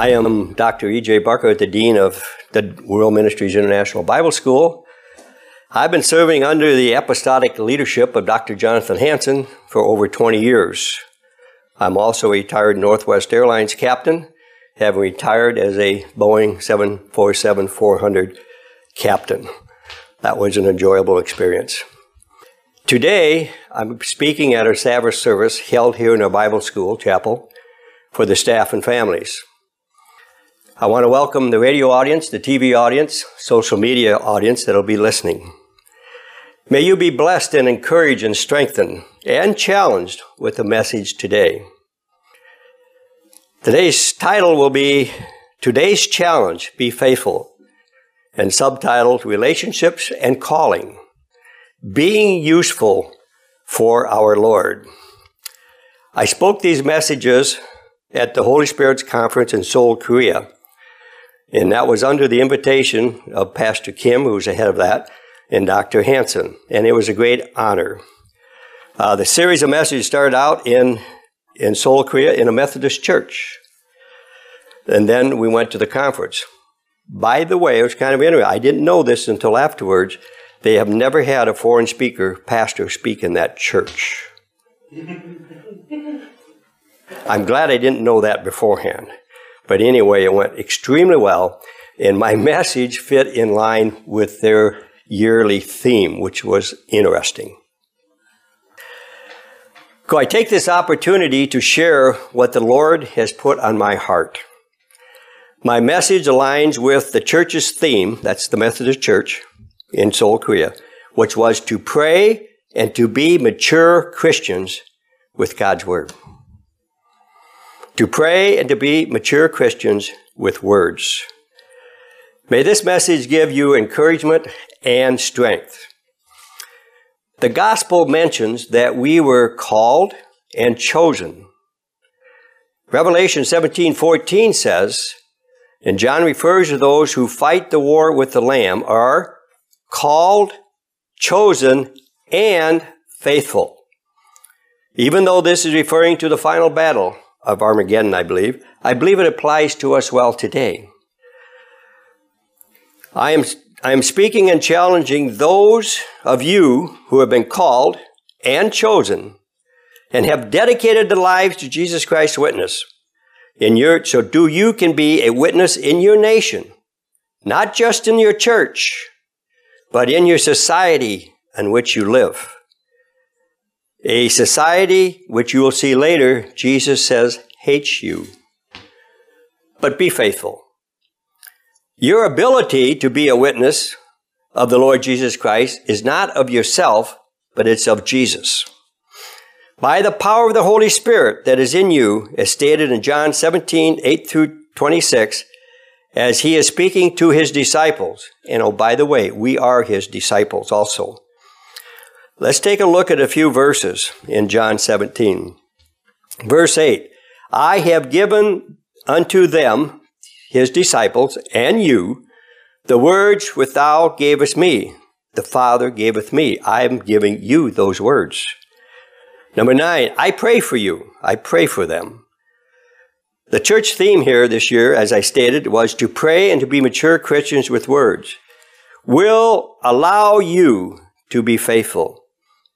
I am Dr. E.J. Barker, the Dean of the World Ministries International Bible School. I've been serving under the apostolic leadership of Dr. Jonathan Hansen for over 20 years. I'm also a retired Northwest Airlines captain, having retired as a Boeing 747-400 captain. That was an enjoyable experience. Today, I'm speaking at our Sabbath service held here in our Bible school chapel for the staff and families. I want to welcome the radio audience, the TV audience, social media audience that'll be listening. May you be blessed and encouraged and strengthened and challenged with the message today. Today's title will be Today's Challenge Be Faithful, and subtitled Relationships and Calling Being Useful for Our Lord. I spoke these messages at the Holy Spirit's Conference in Seoul, Korea, and that was under the invitation of Pastor Kim, who's the head of that, and Dr. Hansen, and it was a great honor. Uh, the series of messages started out in, in Seoul, Korea, in a Methodist church. And then we went to the conference. By the way, it was kind of interesting. I didn't know this until afterwards. They have never had a foreign speaker, pastor, speak in that church. I'm glad I didn't know that beforehand. But anyway, it went extremely well, and my message fit in line with their yearly theme, which was interesting. So I take this opportunity to share what the Lord has put on my heart. My message aligns with the church's theme, that's the Methodist Church in Seoul, Korea, which was to pray and to be mature Christians with God's Word. To pray and to be mature Christians with words. May this message give you encouragement and strength. The gospel mentions that we were called and chosen. Revelation 17:14 says, and John refers to those who fight the war with the Lamb are called, chosen, and faithful. Even though this is referring to the final battle of Armageddon, I believe, I believe it applies to us well today. I am, I am speaking and challenging those of you who have been called and chosen and have dedicated their lives to Jesus Christ's witness. In your, so do you can be a witness in your nation, not just in your church, but in your society in which you live. A society which you will see later, Jesus says, hates you. But be faithful. Your ability to be a witness of the Lord Jesus Christ is not of yourself, but it's of Jesus. By the power of the Holy Spirit that is in you, as stated in John 17, 8 through 26, as he is speaking to his disciples. And oh, by the way, we are his disciples also. Let's take a look at a few verses in John 17. Verse 8 I have given unto them his disciples, and you, the words which thou gavest me. The Father gaveth me. I am giving you those words. Number nine, I pray for you. I pray for them. The church theme here this year, as I stated, was to pray and to be mature Christians with words. Will allow you to be faithful.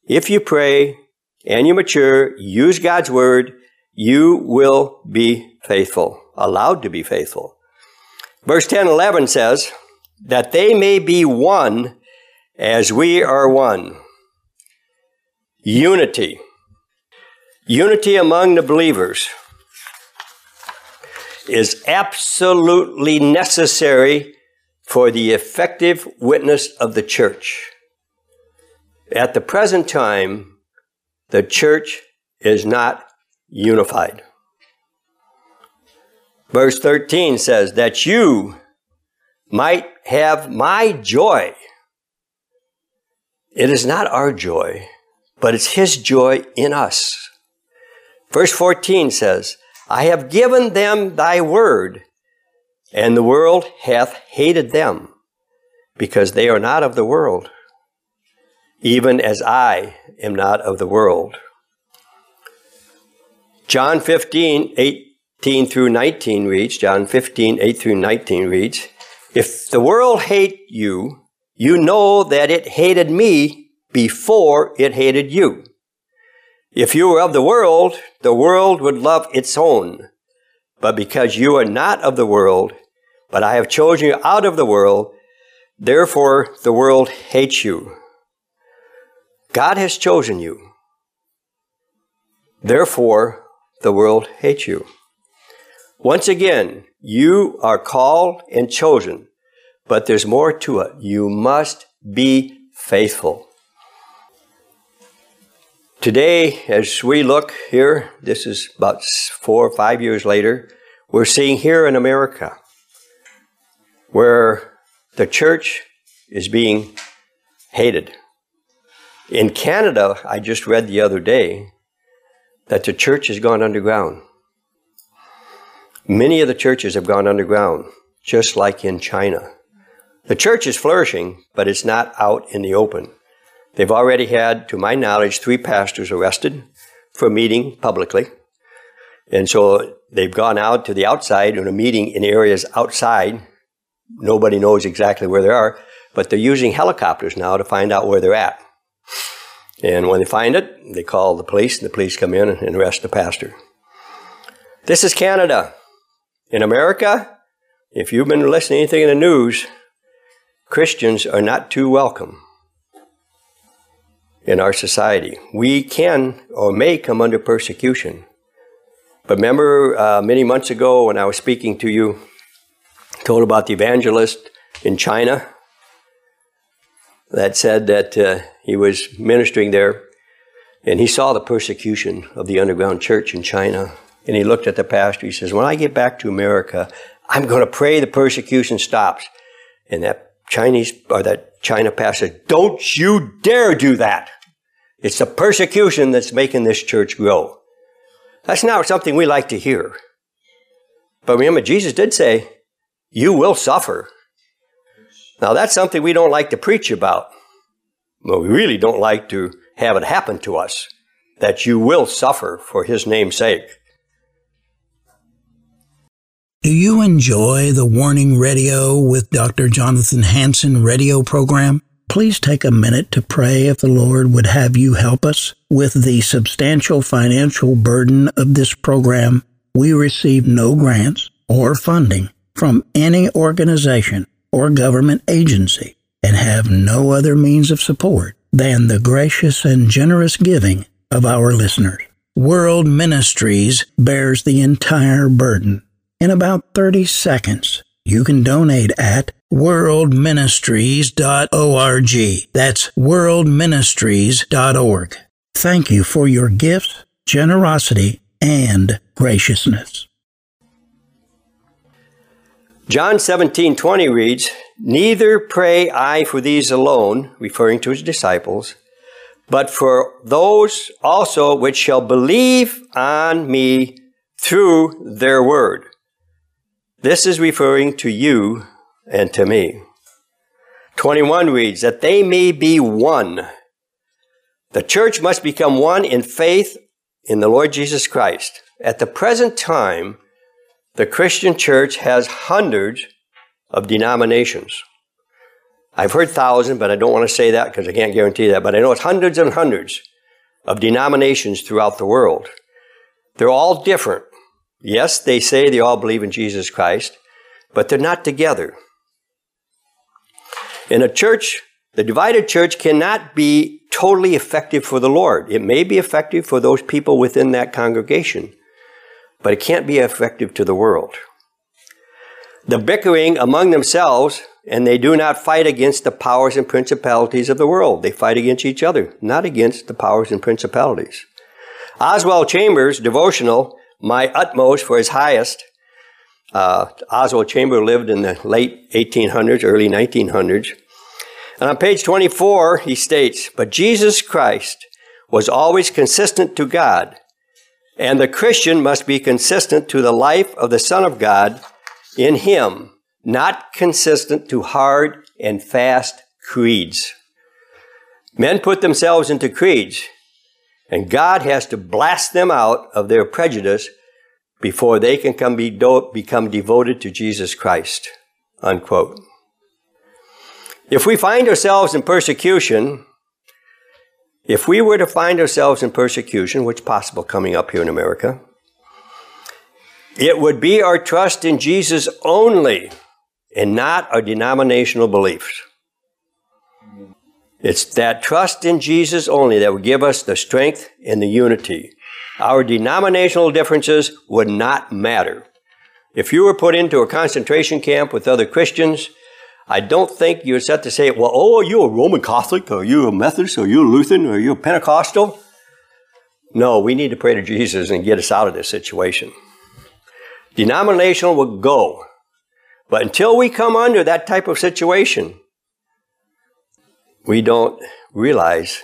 If you pray, and you mature, use God's word, you will be faithful, allowed to be faithful. Verse 10 11 says, that they may be one as we are one. Unity. Unity among the believers is absolutely necessary for the effective witness of the church. At the present time, the church is not unified. Verse 13 says that you might have my joy. It is not our joy, but it's His joy in us. Verse 14 says, I have given them thy word, and the world hath hated them, because they are not of the world, even as I am not of the world. John 15, 18 through 19 reads, John 15, 8 through 19 reads, If the world hate you, you know that it hated me before it hated you. If you were of the world, the world would love its own. But because you are not of the world, but I have chosen you out of the world, therefore the world hates you. God has chosen you. Therefore, the world hates you. Once again, you are called and chosen, but there's more to it. You must be faithful. Today, as we look here, this is about four or five years later, we're seeing here in America where the church is being hated. In Canada, I just read the other day that the church has gone underground. Many of the churches have gone underground, just like in China. The church is flourishing, but it's not out in the open. They've already had, to my knowledge, three pastors arrested for meeting publicly. And so they've gone out to the outside and are meeting in areas outside. Nobody knows exactly where they are, but they're using helicopters now to find out where they're at. And when they find it, they call the police, and the police come in and arrest the pastor. This is Canada. In America, if you've been listening to anything in the news, Christians are not too welcome in our society. We can or may come under persecution. But remember uh, many months ago when I was speaking to you, told about the evangelist in China that said that uh, he was ministering there and he saw the persecution of the underground church in China. And he looked at the pastor. He says, When I get back to America, I'm going to pray the persecution stops. And that Chinese or that China pastor, don't you dare do that. It's the persecution that's making this church grow. That's not something we like to hear. But remember, Jesus did say, You will suffer. Now, that's something we don't like to preach about. But we really don't like to have it happen to us that you will suffer for His name's sake. Do you enjoy the Warning Radio with Dr. Jonathan Hansen radio program? please take a minute to pray if the Lord would have you help us with the substantial financial burden of this program. We receive no grants or funding from any organization or government agency and have no other means of support than the gracious and generous giving of our listeners. World Ministries bears the entire burden. In about 30 seconds, you can donate at worldministries.org. That's worldministries.org. Thank you for your gifts, generosity, and graciousness. John 17:20 reads, "Neither pray I for these alone," referring to his disciples, "but for those also which shall believe on me through their word." This is referring to you and to me. 21 reads, that they may be one. The church must become one in faith in the Lord Jesus Christ. At the present time, the Christian church has hundreds of denominations. I've heard thousands, but I don't want to say that because I can't guarantee that. But I know it's hundreds and hundreds of denominations throughout the world. They're all different. Yes, they say they all believe in Jesus Christ, but they're not together. In a church, the divided church cannot be totally effective for the Lord. It may be effective for those people within that congregation, but it can't be effective to the world. The bickering among themselves, and they do not fight against the powers and principalities of the world. They fight against each other, not against the powers and principalities. Oswald Chambers, devotional, My Utmost for His Highest. Uh, Oswald Chambers lived in the late 1800s, early 1900s. And on page 24, he states, But Jesus Christ was always consistent to God, and the Christian must be consistent to the life of the Son of God in Him, not consistent to hard and fast creeds. Men put themselves into creeds, and God has to blast them out of their prejudice before they can come be do- become devoted to Jesus Christ. Unquote. If we find ourselves in persecution, if we were to find ourselves in persecution, which possible coming up here in America, it would be our trust in Jesus only and not our denominational beliefs. It's that trust in Jesus only that would give us the strength and the unity. Our denominational differences would not matter. If you were put into a concentration camp with other Christians, I don't think you're set to say, well, oh, are you a Roman Catholic? Or you a Methodist? Or you a Lutheran? Or you a Pentecostal? No, we need to pray to Jesus and get us out of this situation. Denominational will go. But until we come under that type of situation, we don't realize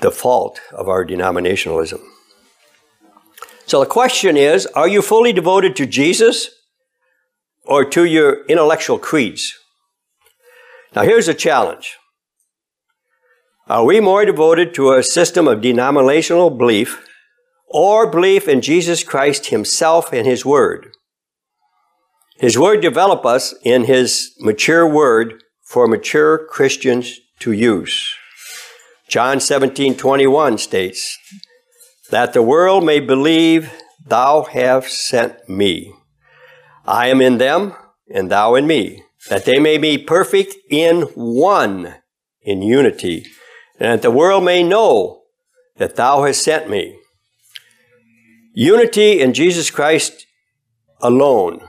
the fault of our denominationalism. So the question is are you fully devoted to Jesus or to your intellectual creeds? Now, here's a challenge. Are we more devoted to a system of denominational belief or belief in Jesus Christ Himself and His Word? His Word develop us in His mature Word for mature Christians to use. John 17, 21 states, that the world may believe thou have sent me. I am in them, and thou in me, that they may be perfect in one, in unity, and that the world may know that thou hast sent me. Unity in Jesus Christ alone,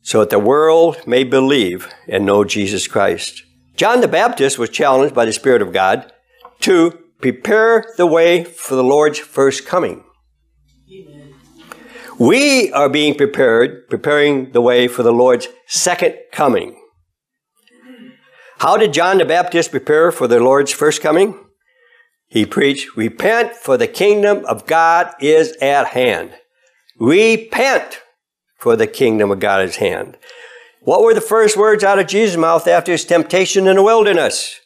so that the world may believe and know Jesus Christ. John the Baptist was challenged by the Spirit of God to prepare the way for the Lord's first coming. We are being prepared, preparing the way for the Lord's second coming. How did John the Baptist prepare for the Lord's first coming? He preached, Repent, for the kingdom of God is at hand. Repent, for the kingdom of God is at hand. What were the first words out of Jesus' mouth after his temptation in the wilderness?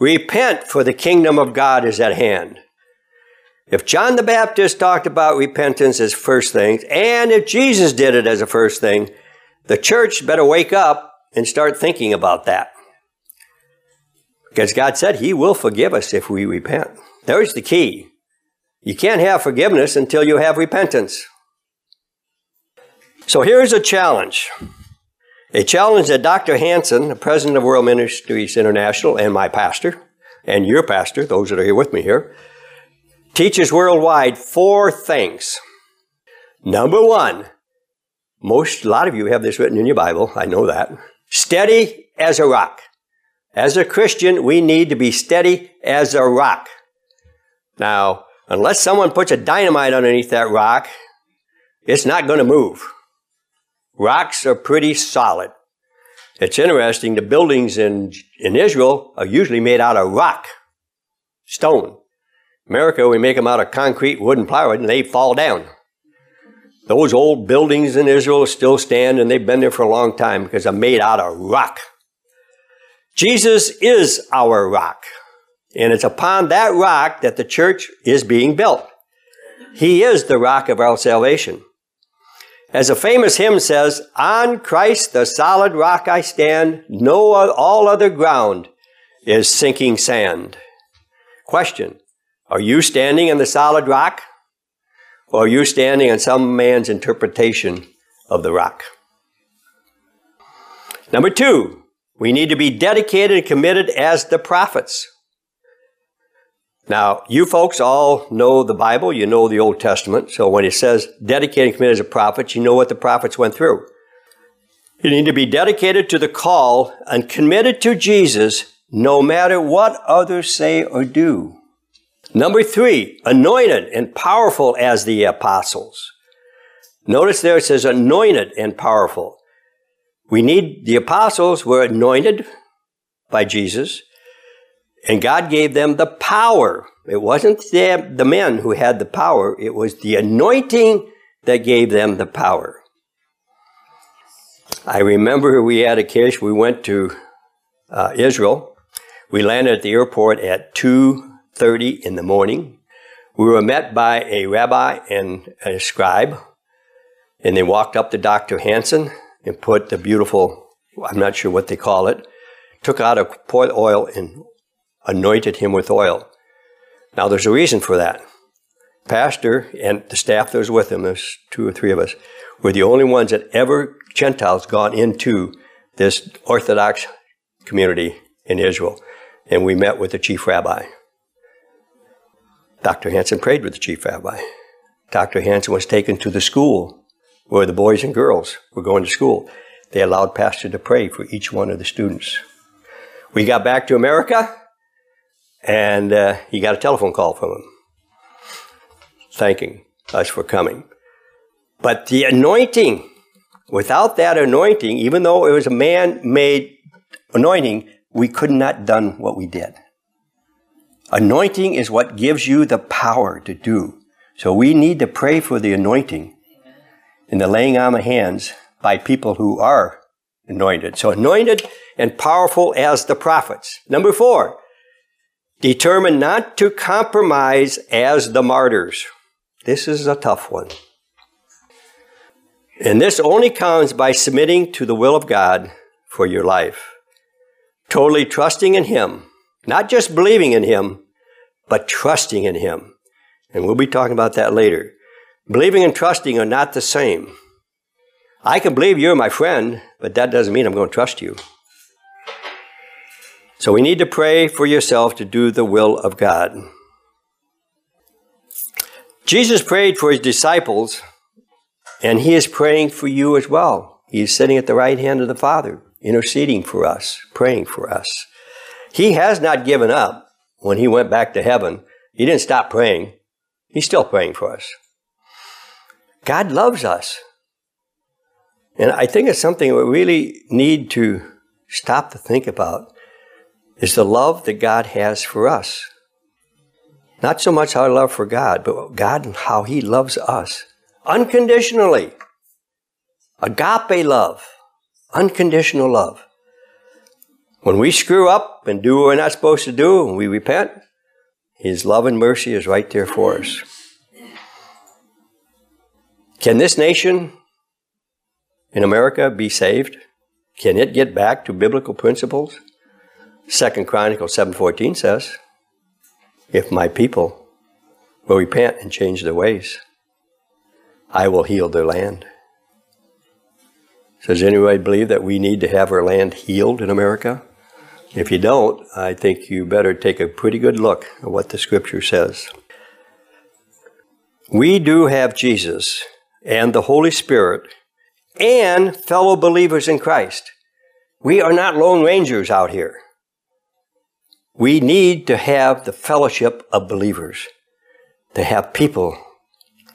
Repent, for the kingdom of God is at hand. If John the Baptist talked about repentance as first things, and if Jesus did it as a first thing, the church better wake up and start thinking about that. Because God said He will forgive us if we repent. There's the key. You can't have forgiveness until you have repentance. So here's a challenge. A challenge that Dr. Hansen, the president of World Ministries International, and my pastor, and your pastor, those that are here with me here, teaches worldwide four things. Number one, most, a lot of you have this written in your Bible, I know that. Steady as a rock. As a Christian, we need to be steady as a rock. Now, unless someone puts a dynamite underneath that rock, it's not going to move. Rocks are pretty solid. It's interesting, the buildings in, in Israel are usually made out of rock, stone. America, we make them out of concrete, wood, and plywood, and they fall down. Those old buildings in Israel still stand, and they've been there for a long time because they're made out of rock. Jesus is our rock, and it's upon that rock that the church is being built. He is the rock of our salvation. As a famous hymn says, On Christ the solid rock I stand, no all other ground is sinking sand. Question Are you standing on the solid rock? Or are you standing on some man's interpretation of the rock? Number two, we need to be dedicated and committed as the prophets. Now, you folks all know the Bible, you know the Old Testament, so when it says dedicated and committed as a prophet, you know what the prophets went through. You need to be dedicated to the call and committed to Jesus no matter what others say or do. Number three, anointed and powerful as the apostles. Notice there it says anointed and powerful. We need, the apostles were anointed by Jesus, and God gave them the power. It wasn't the, the men who had the power, it was the anointing that gave them the power. I remember we had a case, we went to uh, Israel. We landed at the airport at 2.30 in the morning. We were met by a rabbi and a scribe, and they walked up to Dr. Hansen and put the beautiful, I'm not sure what they call it, took out a poured oil and anointed him with oil. Now there's a reason for that. Pastor and the staff that was with him, there's two or three of us, were the only ones that ever Gentiles gone into this Orthodox community in Israel. And we met with the chief rabbi. Dr. Hansen prayed with the chief rabbi. Dr. Hansen was taken to the school where the boys and girls were going to school. They allowed pastor to pray for each one of the students. We got back to America, and uh, he got a telephone call from him, thanking us for coming. But the anointing, without that anointing, even though it was a man-made anointing, we could not done what we did. Anointing is what gives you the power to do. So we need to pray for the anointing and the laying on of hands by people who are anointed. So anointed and powerful as the prophets. Number four, determined not to compromise as the martyrs. This is a tough one. And this only comes by submitting to the will of God for your life. Totally trusting in Him, not just believing in Him, but trusting in Him. And we'll be talking about that later. Believing and trusting are not the same. I can believe you're my friend, but that doesn't mean I'm going to trust you. So we need to pray for yourself to do the will of God. Jesus prayed for his disciples, and he is praying for you as well. He is sitting at the right hand of the Father, interceding for us, praying for us. He has not given up when he went back to heaven. He didn't stop praying. He's still praying for us. God loves us. And I think it's something we really need to stop to think about is the love that God has for us. Not so much our love for God, but God and how He loves us unconditionally. Agape love, unconditional love. When we screw up and do what we're not supposed to do and we repent, His love and mercy is right there for us. Can this nation in America be saved? Can it get back to biblical principles? Second Chronicles 7:14 says, "If my people will repent and change their ways, I will heal their land." Does anybody believe that we need to have our land healed in America? If you don't, I think you better take a pretty good look at what the scripture says. We do have Jesus and the Holy Spirit and fellow believers in Christ. We are not lone rangers out here. We need to have the fellowship of believers, to have people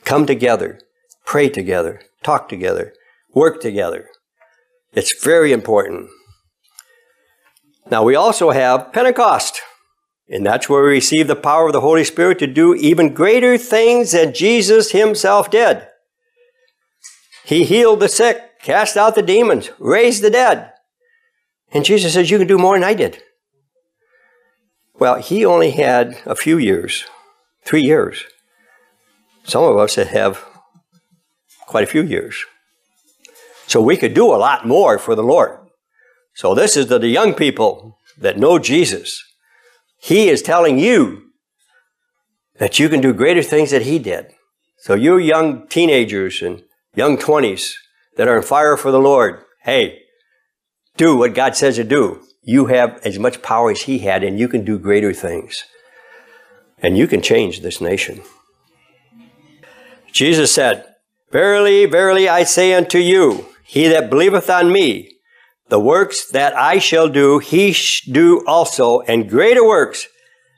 come together, pray together, talk together, work together. It's very important. Now, we also have Pentecost, and that's where we receive the power of the Holy Spirit to do even greater things than Jesus himself did. He healed the sick, cast out the demons, raised the dead. And Jesus says, You can do more than I did. Well, he only had a few years, three years. Some of us have quite a few years. So we could do a lot more for the Lord. So this is the young people that know Jesus. He is telling you that you can do greater things that he did. So you young teenagers and young 20s that are on fire for the Lord, hey, do what God says to do. You have as much power as he had and you can do greater things. And you can change this nation. Jesus said, Verily, verily, I say unto you, he that believeth on me, the works that I shall do, he do also, and greater works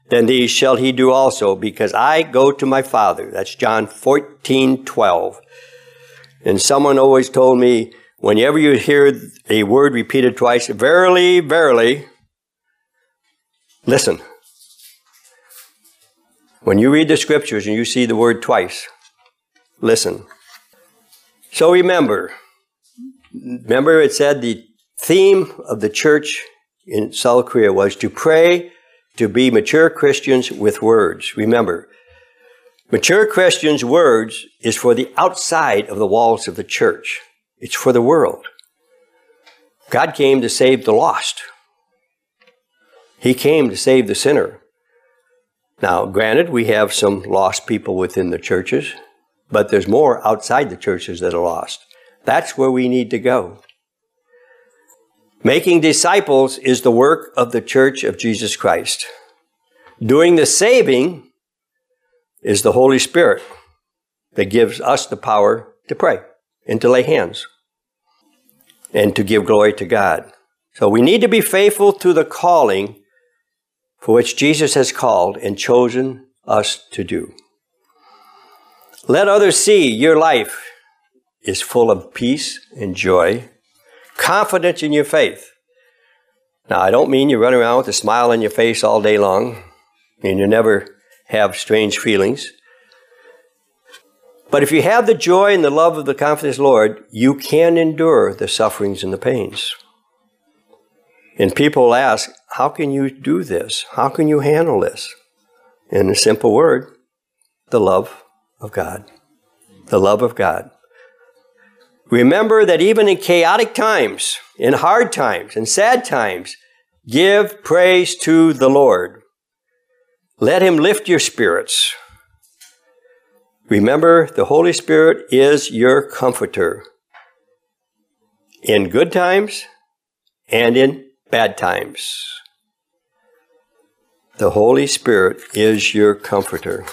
than these shall he do also, because I go to my Father. That's John 14, 12. And someone always told me, whenever you hear a word repeated twice, verily, verily, listen. When you read the scriptures and you see the word twice, listen. So remember, remember it said the theme of the church in South Korea was to pray to be mature Christians with words. Remember, mature Christians' words is for the outside of the walls of the church. It's for the world. God came to save the lost. He came to save the sinner. Now, granted, we have some lost people within the churches, but there's more outside the churches that are lost. That's where we need to go. Making disciples is the work of the church of Jesus Christ. Doing the saving is the Holy Spirit that gives us the power to pray and to lay hands and to give glory to God. So we need to be faithful to the calling for which Jesus has called and chosen us to do. Let others see your life is full of peace and joy, confidence in your faith. Now, I don't mean you run around with a smile on your face all day long and you never have strange feelings. But if you have the joy and the love of the confidence Lord, you can endure the sufferings and the pains. And people ask, how can you do this? How can you handle this? In a simple word, the love of God. The love of God. Remember that even in chaotic times, in hard times, in sad times, give praise to the Lord. Let Him lift your spirits. Remember, the Holy Spirit is your comforter in good times and in bad times. The Holy Spirit is your comforter.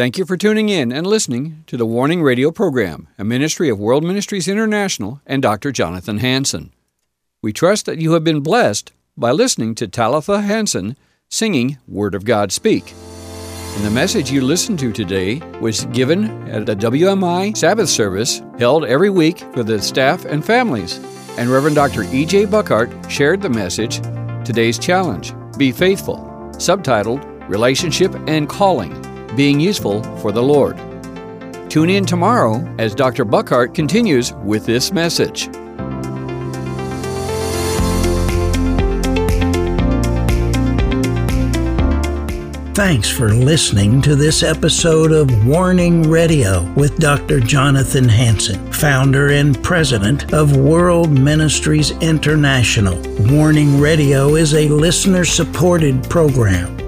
Thank you for tuning in and listening to the Warning Radio program, a ministry of World Ministries International and Dr. Jonathan Hansen. We trust that you have been blessed by listening to Talitha Hansen singing Word of God Speak. And the message you listened to today was given at the WMI Sabbath service held every week for the staff and families. And Reverend Dr. E.J. Buckhart shared the message, Today's Challenge Be Faithful, subtitled Relationship and Calling Being Useful for the Lord. Tune in tomorrow as Dr. Buckhart continues with this message. Thanks for listening to this episode of Warning Radio with Dr. Jonathan Hansen, founder and president of World Ministries International. Warning Radio is a listener supported program.